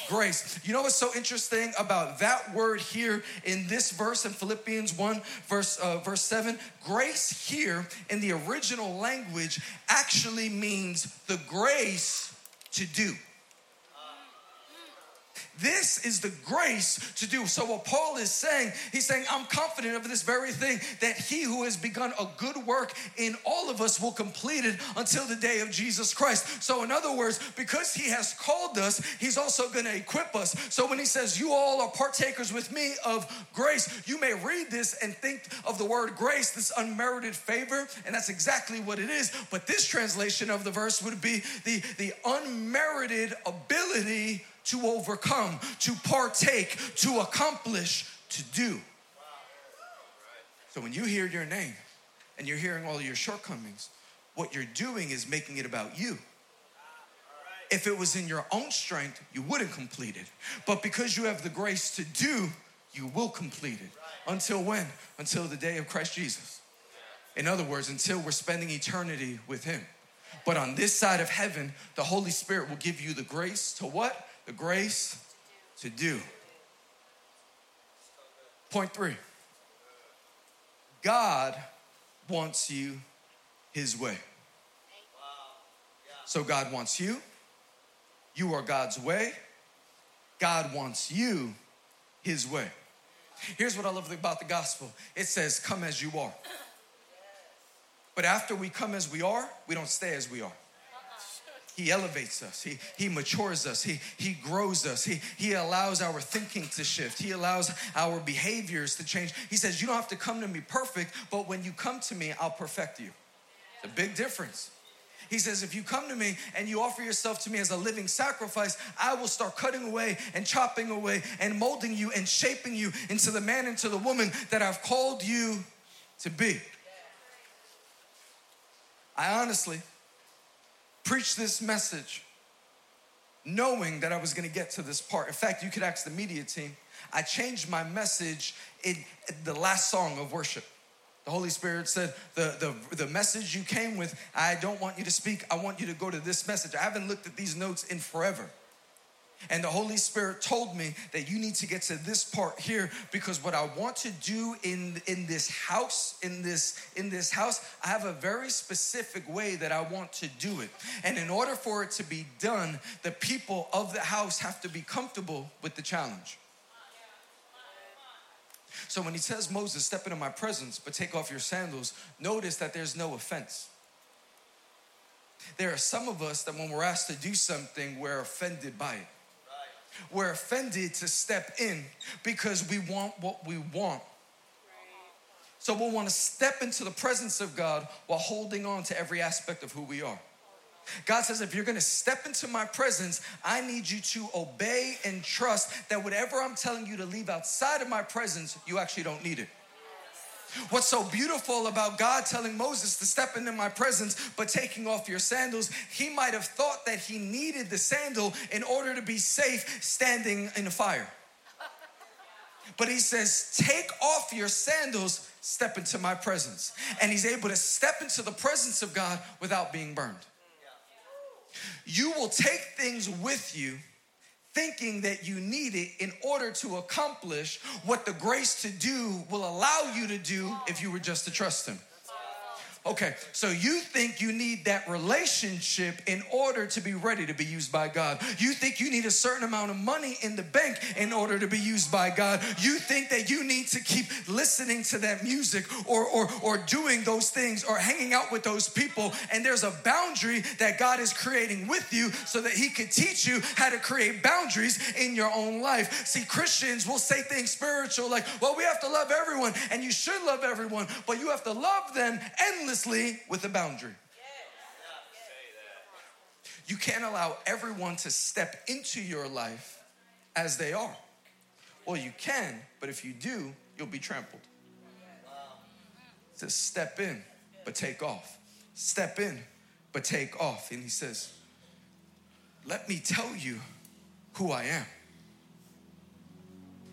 Grace. You know what's so interesting about that word here in this verse in Philippians 1, verse, uh, verse 7? Grace here in the original language actually means the grace to do. This is the grace to do. So, what Paul is saying, he's saying, I'm confident of this very thing that he who has begun a good work in all of us will complete it until the day of Jesus Christ. So, in other words, because he has called us, he's also going to equip us. So, when he says, You all are partakers with me of grace, you may read this and think of the word grace, this unmerited favor, and that's exactly what it is. But this translation of the verse would be the, the unmerited ability to overcome, to partake, to accomplish, to do. So when you hear your name and you're hearing all your shortcomings, what you're doing is making it about you. If it was in your own strength, you wouldn't complete it. But because you have the grace to do, you will complete it. Until when? Until the day of Christ Jesus. In other words, until we're spending eternity with Him. But on this side of heaven, the Holy Spirit will give you the grace to what? The grace to do. Point three God wants you His way. So God wants you. You are God's way. God wants you His way. Here's what I love about the gospel it says, Come as you are. But after we come as we are, we don't stay as we are. He elevates us. He, he matures us. He, he grows us. He, he allows our thinking to shift. He allows our behaviors to change. He says, You don't have to come to me perfect, but when you come to me, I'll perfect you. It's a big difference. He says, If you come to me and you offer yourself to me as a living sacrifice, I will start cutting away and chopping away and molding you and shaping you into the man, into the woman that I've called you to be. I honestly preached this message knowing that I was gonna get to this part. In fact, you could ask the media team. I changed my message in the last song of worship. The Holy Spirit said, the, the, the message you came with, I don't want you to speak. I want you to go to this message. I haven't looked at these notes in forever. And the Holy Spirit told me that you need to get to this part here because what I want to do in, in this house, in this, in this house, I have a very specific way that I want to do it. And in order for it to be done, the people of the house have to be comfortable with the challenge. So when he says, Moses, step into my presence, but take off your sandals, notice that there's no offense. There are some of us that when we're asked to do something, we're offended by it we're offended to step in because we want what we want. So we'll want to step into the presence of God while holding on to every aspect of who we are. God says, if you're gonna step into my presence, I need you to obey and trust that whatever I'm telling you to leave outside of my presence, you actually don't need it. What's so beautiful about God telling Moses to step into my presence, but taking off your sandals, he might have thought that he needed the sandal in order to be safe standing in the fire. But he says, Take off your sandals, step into my presence. And he's able to step into the presence of God without being burned. You will take things with you thinking that you need it in order to accomplish what the grace to do will allow you to do if you were just to trust Him. Okay, so you think you need that relationship in order to be ready to be used by God. You think you need a certain amount of money in the bank in order to be used by God. You think that you need to keep listening to that music or, or, or doing those things or hanging out with those people. And there's a boundary that God is creating with you so that He could teach you how to create boundaries in your own life. See, Christians will say things spiritual like, well, we have to love everyone and you should love everyone, but you have to love them endlessly with a boundary. You can't allow everyone to step into your life as they are. Well, you can, but if you do, you'll be trampled. Says, step in, but take off. Step in, but take off. And he says, Let me tell you who I am.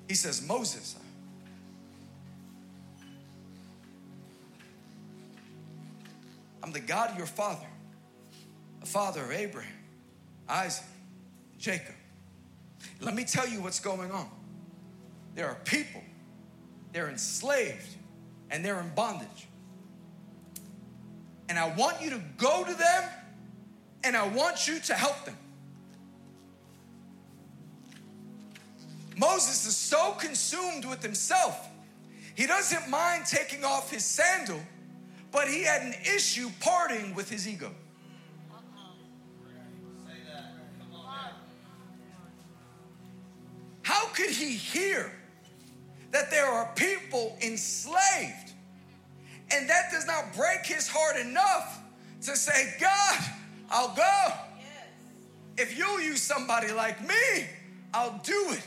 He says, Moses, I'm the God of your father, the father of Abraham, Isaac, Jacob. Let me tell you what's going on. There are people, they're enslaved and they're in bondage. And I want you to go to them and I want you to help them. Moses is so consumed with himself, he doesn't mind taking off his sandal but he had an issue parting with his ego. How could he hear that there are people enslaved and that does not break his heart enough to say, God, I'll go. If you'll use somebody like me, I'll do it.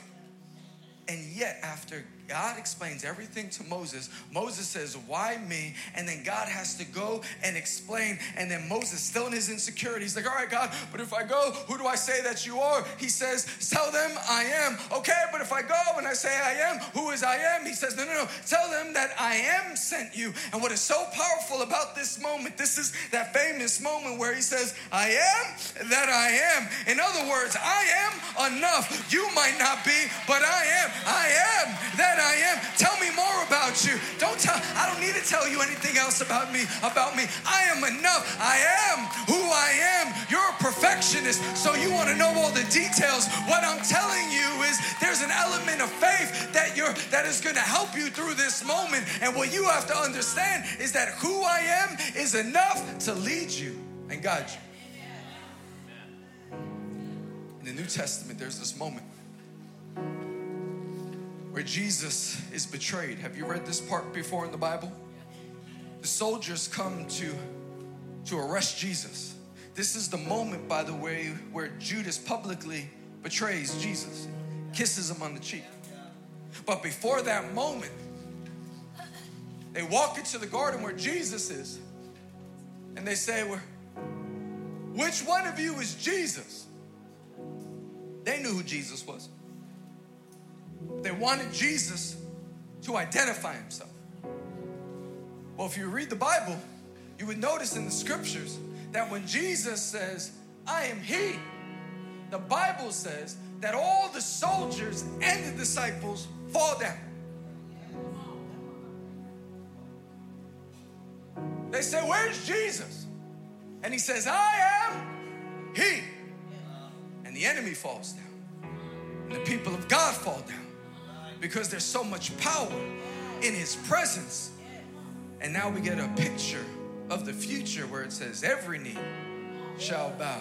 And yet, after God explains everything to Moses. Moses says, Why me? And then God has to go and explain. And then Moses, still in his insecurity, he's like, All right, God, but if I go, who do I say that you are? He says, Tell them I am. Okay, but if I go and I say I am, who is I am? He says, No, no, no. Tell them that I am sent you. And what is so powerful about this moment, this is that famous moment where he says, I am that I am. In other words, I am enough. You might not be, but I am. I am that I am. Tell me more about you. Don't tell, I don't need to tell you anything else about me, about me. I am enough. I am who I am. You're a perfectionist, so you want to know all the details. What I'm telling you is there's an element of faith that you're that is going to help you through this moment. And what you have to understand is that who I am is enough to lead you and guide you. In the New Testament, there's this moment where Jesus is betrayed. Have you read this part before in the Bible? The soldiers come to, to arrest Jesus. This is the moment, by the way, where Judas publicly betrays Jesus, kisses him on the cheek. But before that moment, they walk into the garden where Jesus is, and they say, Which one of you is Jesus? They knew who Jesus was. They wanted Jesus to identify himself. Well, if you read the Bible, you would notice in the scriptures that when Jesus says, I am He, the Bible says that all the soldiers and the disciples fall down. They say, Where's Jesus? And he says, I am He. And the enemy falls down. And the people of God fall down because there's so much power in his presence. And now we get a picture of the future where it says, Every knee shall bow.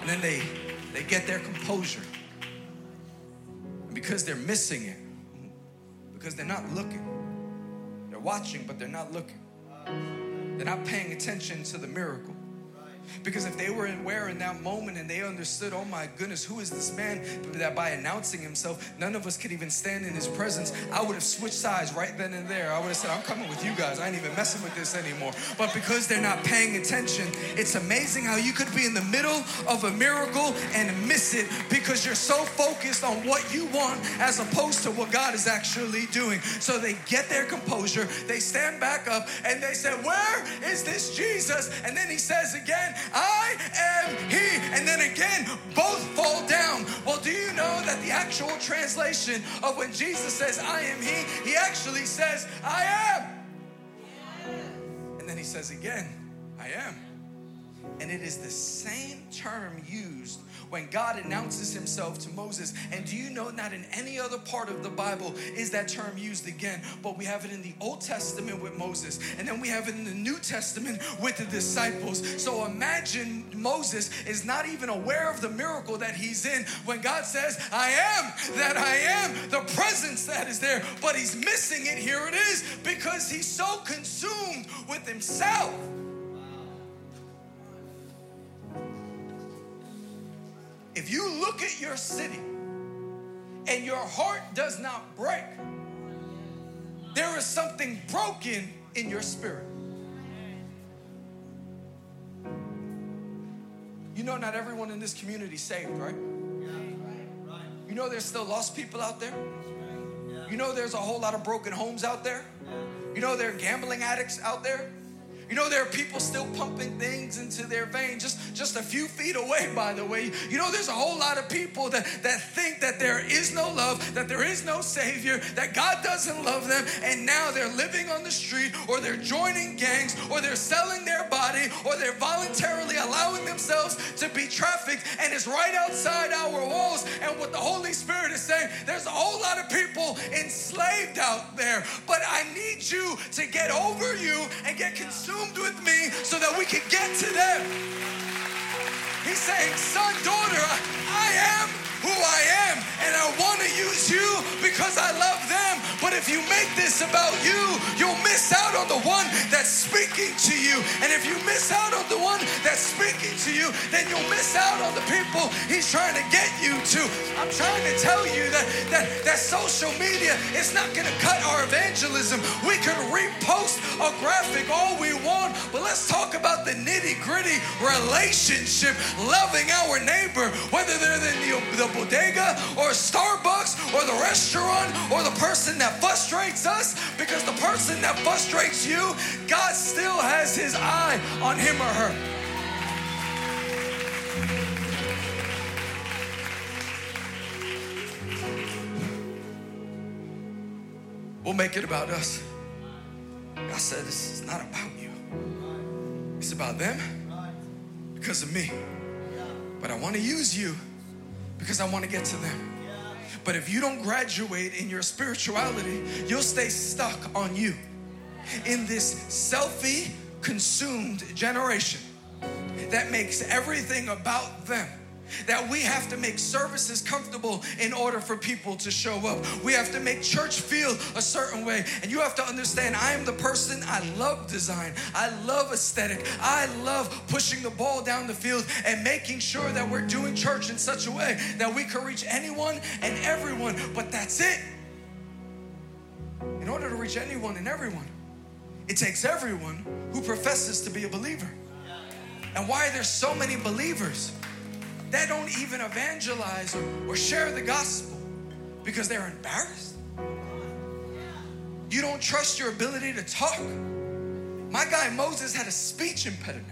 And then they, they get their composure. And because they're missing it, because they're not looking, they're watching, but they're not looking. They're not paying attention to the miracle. Because if they were aware in that moment and they understood, oh my goodness, who is this man? That by announcing himself, none of us could even stand in his presence. I would have switched sides right then and there. I would have said, I'm coming with you guys. I ain't even messing with this anymore. But because they're not paying attention, it's amazing how you could be in the middle of a miracle and miss it because you're so focused on what you want as opposed to what God is actually doing. So they get their composure, they stand back up, and they say, Where is this Jesus? And then he says again, I am He. And then again, both fall down. Well, do you know that the actual translation of when Jesus says, I am He, He actually says, I am. And then He says again, I am. And it is the same term used when God announces himself to Moses. And do you know, not in any other part of the Bible is that term used again, but we have it in the Old Testament with Moses, and then we have it in the New Testament with the disciples. So imagine Moses is not even aware of the miracle that he's in when God says, I am that I am, the presence that is there, but he's missing it. Here it is because he's so consumed with himself. If you look at your city and your heart does not break, there is something broken in your spirit. You know, not everyone in this community is saved, right? You know, there's still lost people out there. You know, there's a whole lot of broken homes out there. You know, there are gambling addicts out there. You know, there are people still pumping things into their veins just, just a few feet away, (laughs) by the way. You know, there's a whole lot of people that, that think that there is no love, that there is no Savior, that God doesn't love them, and now they're living on the street, or they're joining gangs, or they're selling their body, or they're voluntarily allowing themselves to be trafficked, and it's right outside our walls. And what the Holy Spirit is saying, there's a whole lot of people enslaved out there, but I need you to get over you and get consumed consumed with me so that we can get to them. He's saying, son, daughter, I am who I am, and I want to use you because I love them. But if you make this about you, you'll miss out on the one that's speaking to you. And if you miss out on the one that's speaking to you, then you'll miss out on the people he's trying to get you to. I'm trying to tell you that that, that social media is not going to cut our evangelism. We can repost a graphic all we want, but let's talk about the nitty gritty relationship, loving our neighbor, whether they're in the, the bodega or Starbucks or the restaurant or the person that frustrates us, because the person that frustrates you, God still has his eye on him or her. We'll make it about us. God said, This is not about you, it's about them because of me. But I want to use you because I want to get to them. But if you don't graduate in your spirituality, you'll stay stuck on you in this selfie consumed generation that makes everything about them that we have to make services comfortable in order for people to show up. We have to make church feel a certain way. And you have to understand I am the person, I love design, I love aesthetic, I love pushing the ball down the field and making sure that we're doing church in such a way that we can reach anyone and everyone. But that's it. In order to reach anyone and everyone, it takes everyone who professes to be a believer. And why there's so many believers that don't even evangelize or, share the gospel because they're embarrassed. You don't trust your ability to talk. My guy Moses had a speech impediment.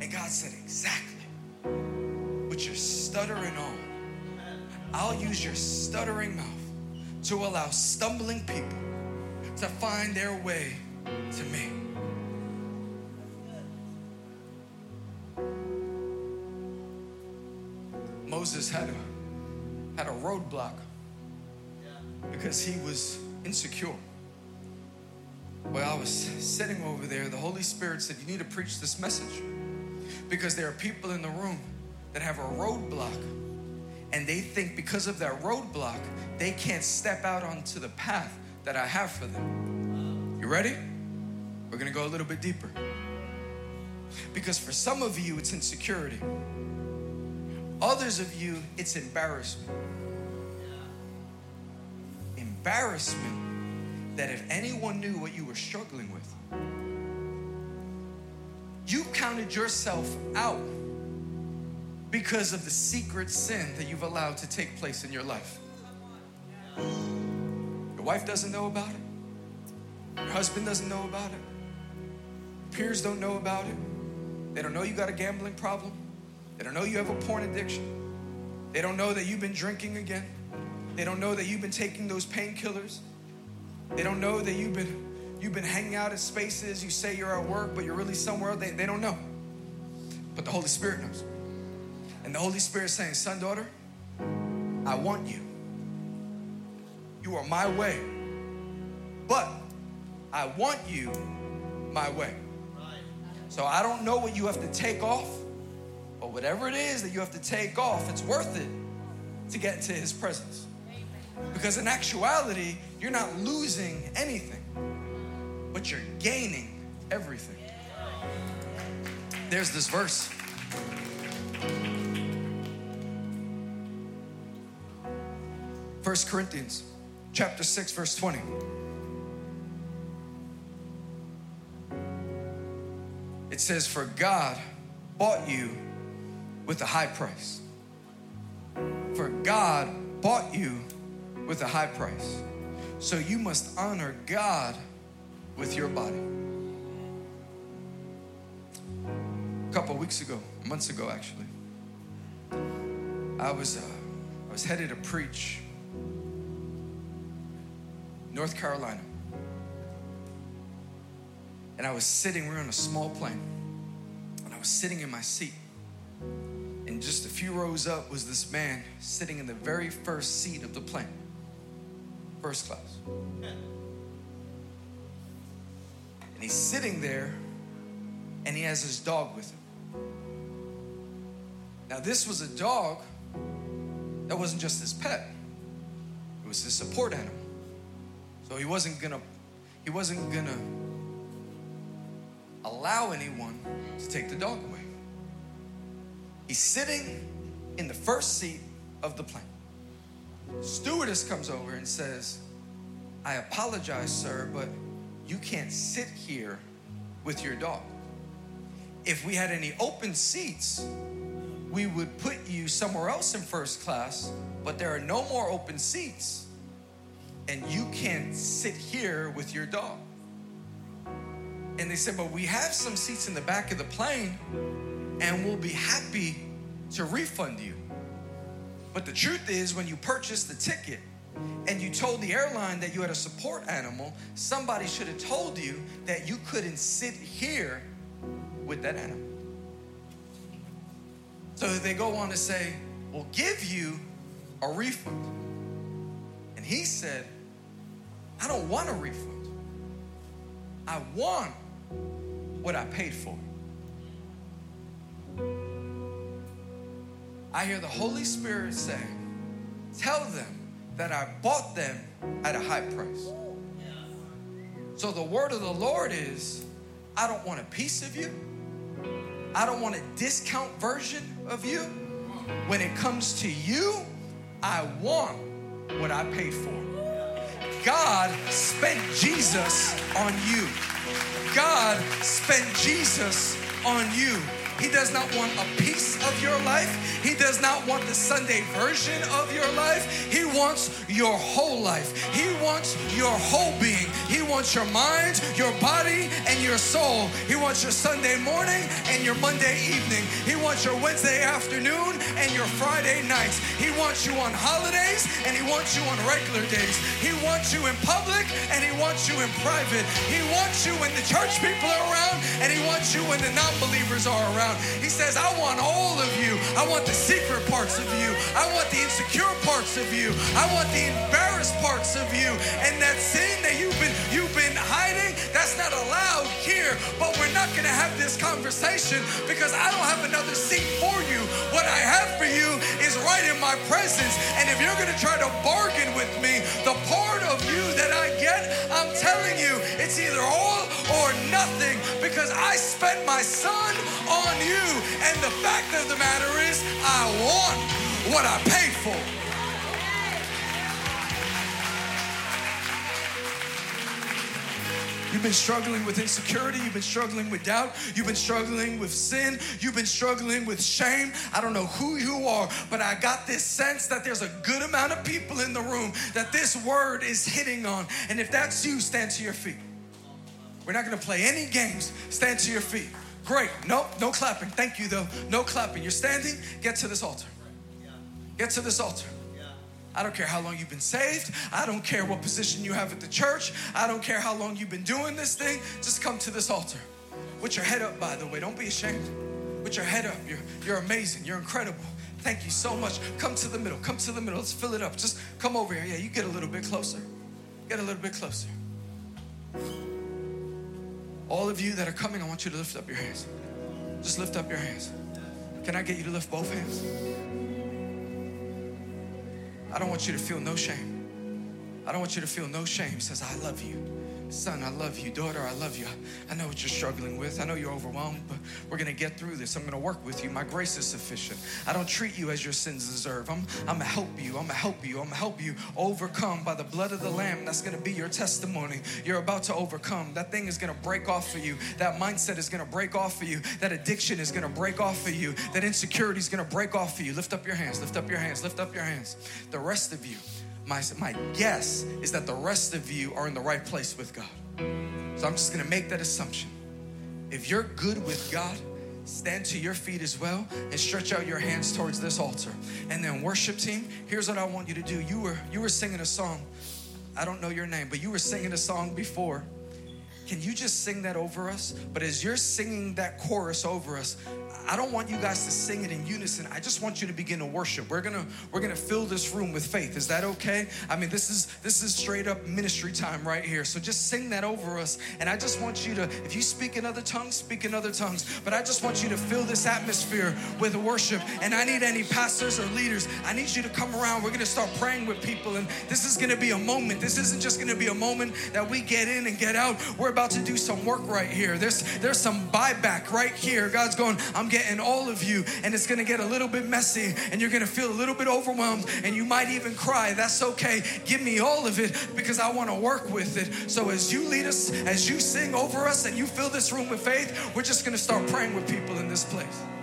And God said, Exactly. With your stuttering on, I'll use your stuttering mouth to allow stumbling people to find their way to me. Moses had a, had a roadblock because he was insecure. While I was sitting over there, the Holy Spirit said, You need to preach this message because there are people in the room that have a roadblock and they think because of that roadblock, they can't step out onto the path that I have for them. You ready? We're gonna go a little bit deeper. Because for some of you, it's insecurity. Others of you, it's embarrassment. Embarrassment that if anyone knew what you were struggling with, you counted yourself out because of the secret sin that you've allowed to take place in your life. Your wife doesn't know about it, your husband doesn't know about it, peers don't know about it, they don't know you got a gambling problem. They don't know you have a porn addiction. They don't know that you've been drinking again. They don't know that you've been taking those painkillers. They don't know that you've been you've been hanging out at spaces. You say you're at work, but you're really somewhere. They, they don't know. But the Holy Spirit knows. And the Holy Spirit saying, son, daughter, I want you. You are my way. But I want you my way. So I don't know what you have to take off. But whatever it is that you have to take off, it's worth it to get into His presence. Because in actuality, you're not losing anything, but you're gaining everything. There's this verse. First Corinthians chapter 6 verse 20. It says for God bought you with a high price. For God bought you with a high price. So you must honor God with your body. A couple weeks ago, months ago actually, I was uh, I was headed to preach North Carolina. And I was sitting, we were on a small plane, and I was sitting in my seat and just a few rows up was this man sitting in the very first seat of the plane, first class. And he's sitting there and he has his dog with him. Now, this was a dog that wasn't just his pet, it was his support animal. So he wasn't gonna, he wasn't gonna allow anyone to take the dog away. He's sitting in the first seat of the plane. Stewardess comes over and says, I apologize, sir, but you can't sit here with your dog. If we had any open seats, we would put you somewhere else in first class, but there are no more open seats, and you can't sit here with your dog. And they said, But we have some seats in the back of the plane, and we'll be happy to refund you. But the truth is, when you purchased the ticket and you told the airline that you had a support animal, somebody should have told you that you couldn't sit here with that animal. So they go on to say, We'll give you a refund. And he said, I don't want a refund. I want what I paid for. I hear the Holy Spirit saying, Tell them that I bought them at a high price. So the word of the Lord is, I don't want a piece of you. I don't want a discount version of you. When it comes to you, I want what I paid for. God spent Jesus on you. God spent Jesus on you. He does not want a piece of your life. He does not want the Sunday version of your life. He wants your whole life. He wants your whole being. He wants your mind, your body, and your soul. He wants your Sunday morning and your Monday evening. He wants your Wednesday afternoon and your Friday nights. He wants you on holidays and he wants you on regular days. He wants you in public and he wants you in private. He wants you when the church people are around and he wants you when the non believers are around He says, I want all of you. I want the secret parts of you. I want the insecure parts of you. I want the embarrassed parts of you. And that sin that you've been you've been hiding, that's not allowed here. But we're not gonna have this conversation because I don't have another seat for you. What I have for you is right in my presence. And if you're gonna try to bargain with me, the part of you that I get, I'm telling you, it's either all or nothing because I spent my son on on you. And the fact of the matter is, I want what I paid for. You've been struggling with insecurity. You've been struggling with doubt. You've been struggling with sin. You've been struggling with shame. I don't know who you are, but I got this sense that there's a good amount of people in the room that this word is hitting on. And if that's you, stand to your feet. We're not going to play any games. Stand to your feet. Great. No, no clapping. Thank you, though. No clapping. You're standing. Get to this altar. Get to this altar. I don't care how long you've been saved. I don't care what position you have at the church. I don't care how long you've been doing this thing. Just come to this altar. With your head up, by the way. Don't be ashamed. With your head up. You're, you're amazing. You're incredible. Thank you so much. Come to the middle. Come to the middle. Let's fill it up. Just come over here. Yeah, you get a little bit closer. Get a little bit closer. All of you that are coming, I want you to lift up your hands. Just lift up your hands. Can I get you to lift both hands? I don't want you to feel no shame. I don't want you to feel no shame. He says, I love you. Son, I love you. Daughter, I love you. I know what you're struggling with. I know you're overwhelmed, but we're going to get through this. I'm going to work with you. My grace is sufficient. I don't treat you as your sins deserve. I'm, I'm going to help you. I'm going to help you. I'm going to help you overcome by the blood of the Lamb. That's going to be your testimony. You're about to overcome. That thing is going to break off for you. That mindset is going to break off for you. That addiction is going to break off for you. That insecurity is going to break off for you. Lift up your hands. Lift up your hands. Lift up your hands. The rest of you my, my guess is that the rest of you are in the right place with God. So I'm just gonna make that assumption. If you're good with God, stand to your feet as well and stretch out your hands towards this altar. And then worship team, here's what I want you to do. You were you were singing a song. I don't know your name, but you were singing a song before. Can you just sing that over us? But as you're singing that chorus over us, I don't want you guys to sing it in unison. I just want you to begin to worship. We're gonna we're gonna fill this room with faith. Is that okay? I mean, this is this is straight up ministry time right here. So just sing that over us. And I just want you to, if you speak in other tongues, speak in other tongues. But I just want you to fill this atmosphere with worship. And I need any pastors or leaders. I need you to come around. We're gonna start praying with people, and this is gonna be a moment. This isn't just gonna be a moment that we get in and get out. We're about to do some work right here. There's there's some buyback right here. God's going, I'm getting all of you, and it's gonna get a little bit messy, and you're gonna feel a little bit overwhelmed, and you might even cry. That's okay. Give me all of it because I want to work with it. So as you lead us, as you sing over us, and you fill this room with faith, we're just gonna start praying with people in this place.